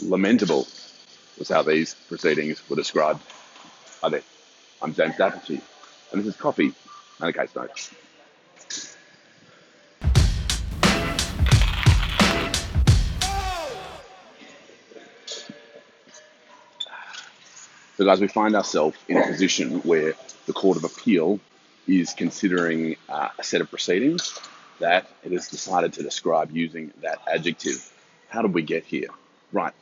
Lamentable was how these proceedings were described. Hi there, I'm James d'Apice, and this is Coffee and a Case Note. So, guys, we find ourselves in a position where the Court of Appeal is considering uh, a set of proceedings that it has decided to describe using that adjective. How did we get here? Right,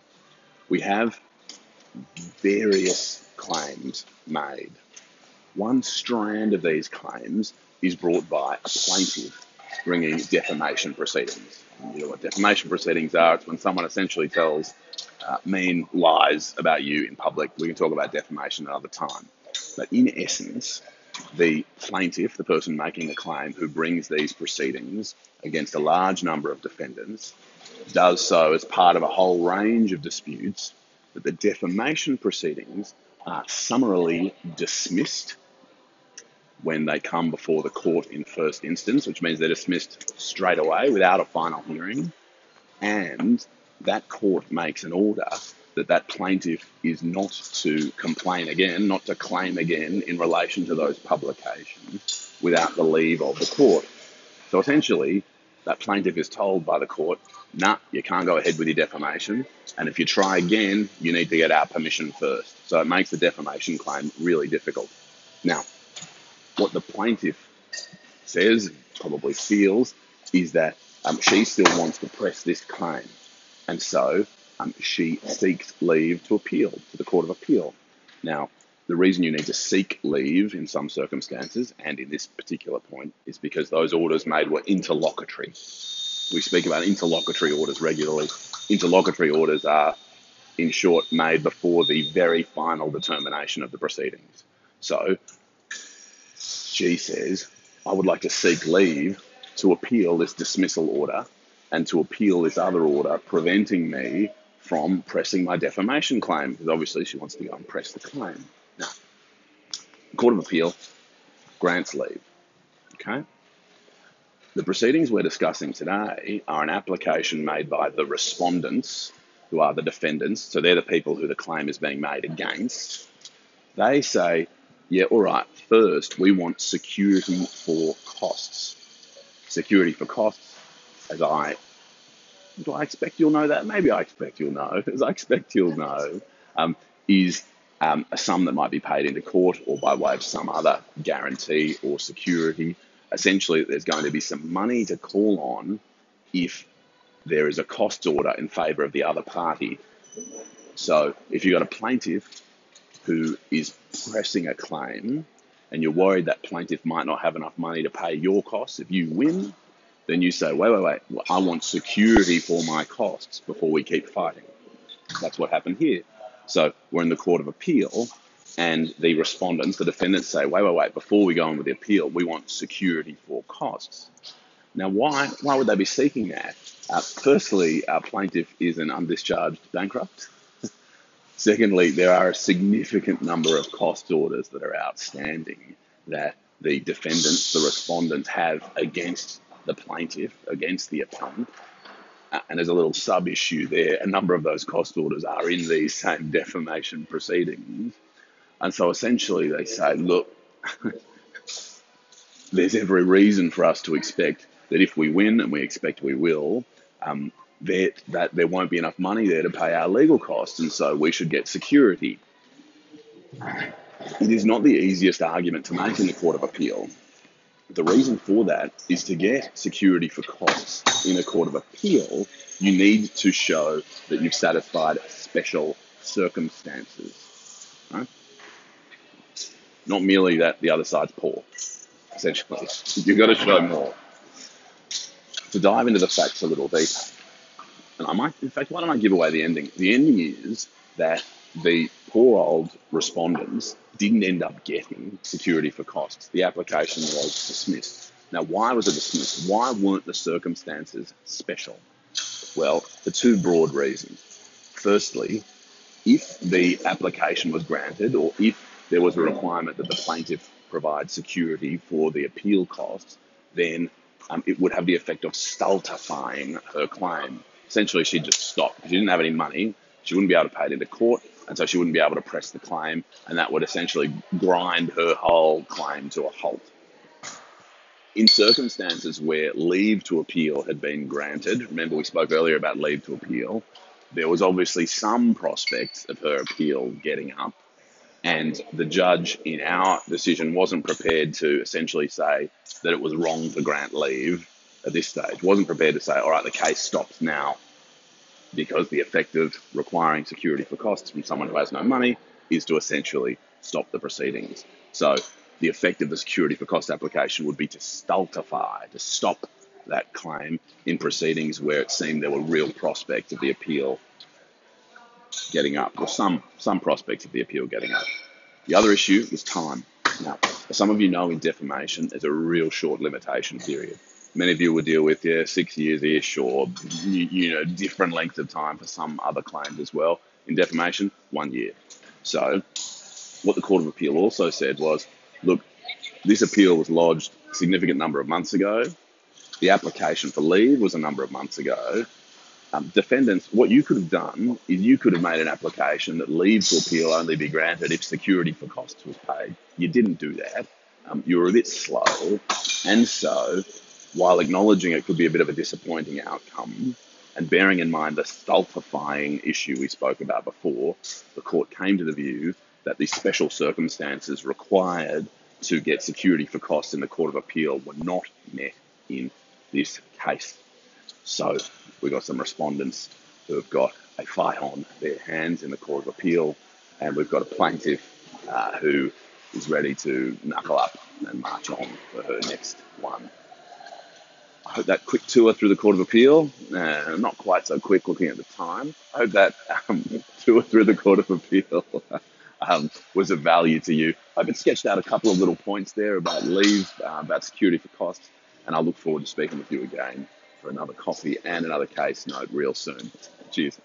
we have various claims made. One strand of these claims is brought by a plaintiff bringing defamation proceedings. You know what defamation proceedings are? It's when someone essentially tells uh, mean lies about you in public. We can talk about defamation another time. But in essence, the plaintiff, the person making the claim who brings these proceedings against a large number of defendants, does so as part of a whole range of disputes that the defamation proceedings are summarily dismissed when they come before the court in first instance, which means they're dismissed straight away without a final hearing, and that court makes an order that that plaintiff is not to complain again, not to claim again in relation to those publications without the leave of the court. So essentially, that plaintiff is told by the court, nah, you can't go ahead with your defamation. And if you try again, you need to get our permission first. So it makes the defamation claim really difficult. Now, what the plaintiff says, probably feels, is that um, she still wants to press this claim. And so um, she seeks leave to appeal to the Court of Appeal. Now, the reason you need to seek leave in some circumstances, and in this particular point, is because those orders made were interlocutory. We speak about interlocutory orders regularly. Interlocutory orders are, in short, made before the very final determination of the proceedings. So, she says, I would like to seek leave to appeal this dismissal order and to appeal this other order preventing me from pressing my defamation claim because obviously she wants to go and press the claim. Now, Court of Appeal grants leave. Okay? The proceedings we're discussing today are an application made by the respondents, who are the defendants, so they're the people who the claim is being made against. They say, yeah, all right, first we want security for costs. Security for costs, as I do I expect you'll know that? Maybe I expect you'll know, as I expect you'll know, um, is um, a sum that might be paid into court or by way of some other guarantee or security. Essentially, there's going to be some money to call on if there is a cost order in favour of the other party. So, if you've got a plaintiff who is pressing a claim and you're worried that plaintiff might not have enough money to pay your costs, if you win, then you say, wait, wait, wait, I want security for my costs before we keep fighting. That's what happened here. So we're in the Court of Appeal, and the respondents, the defendants, say, wait, wait, wait, before we go on with the appeal, we want security for costs. Now, why, why would they be seeking that? Uh, firstly, our plaintiff is an undischarged bankrupt. Secondly, there are a significant number of cost orders that are outstanding that the defendants, the respondents, have against the plaintiff against the appellant. Uh, and there's a little sub issue there. A number of those cost orders are in these same defamation proceedings. And so essentially they say, look, there's every reason for us to expect that if we win, and we expect we will, um, that, that there won't be enough money there to pay our legal costs. And so we should get security. It is not the easiest argument to make in the Court of Appeal. The reason for that is to get security for costs in a court of appeal, you need to show that you've satisfied special circumstances. Right? Not merely that the other side's poor, essentially. You've got to show more. To dive into the facts a little deeper, and I might, in fact, why don't I give away the ending? The ending is that the poor old respondents didn't end up getting security for costs. The application was dismissed. Now, why was it dismissed? Why weren't the circumstances special? Well, for two broad reasons. Firstly, if the application was granted or if there was a requirement that the plaintiff provide security for the appeal costs, then um, it would have the effect of stultifying her claim. Essentially, she'd just stop. She didn't have any money she wouldn't be able to pay it into court, and so she wouldn't be able to press the claim, and that would essentially grind her whole claim to a halt. In circumstances where leave to appeal had been granted, remember we spoke earlier about leave to appeal, there was obviously some prospect of her appeal getting up, and the judge in our decision wasn't prepared to essentially say that it was wrong to grant leave at this stage, wasn't prepared to say, all right, the case stops now because the effect of requiring security for costs from someone who has no money is to essentially stop the proceedings. So the effect of the security for cost application would be to stultify, to stop that claim in proceedings where it seemed there were real prospects of the appeal getting up, or some some prospects of the appeal getting up. The other issue was time. Now, as some of you know, in defamation, there's a real short limitation period. Many of you will deal with yeah, six years ish, or you, know, different length of time for some other claims as well. In defamation, one year. So, what the Court of Appeal also said was, look, this appeal was lodged a significant number of months ago. The application for leave was a number of months ago. Um, defendants, what you could have done is you could have made an application that leave to appeal only be granted if security for costs was paid. You didn't do that. Um, you were a bit slow. And so, while acknowledging it could be a bit of a disappointing outcome, and bearing in mind the stultifying issue we spoke about before, the court came to the view that the special circumstances required to get security for costs in the Court of Appeal were not met in this case. So we've got some respondents who have got a fight on their hands in the Court of Appeal, and we've got a plaintiff uh, who is ready to knuckle up and march on for her next one. I hope that quick tour through the Court of Appeal, uh, not quite so quick looking at the time, I hope that um, tour through the Court of Appeal um, was of value to you. I hope it sketched out a couple of little points there about leave, uh, about security for costs, and I look forward to speaking with you again for another coffee and another case note real soon. Cheers.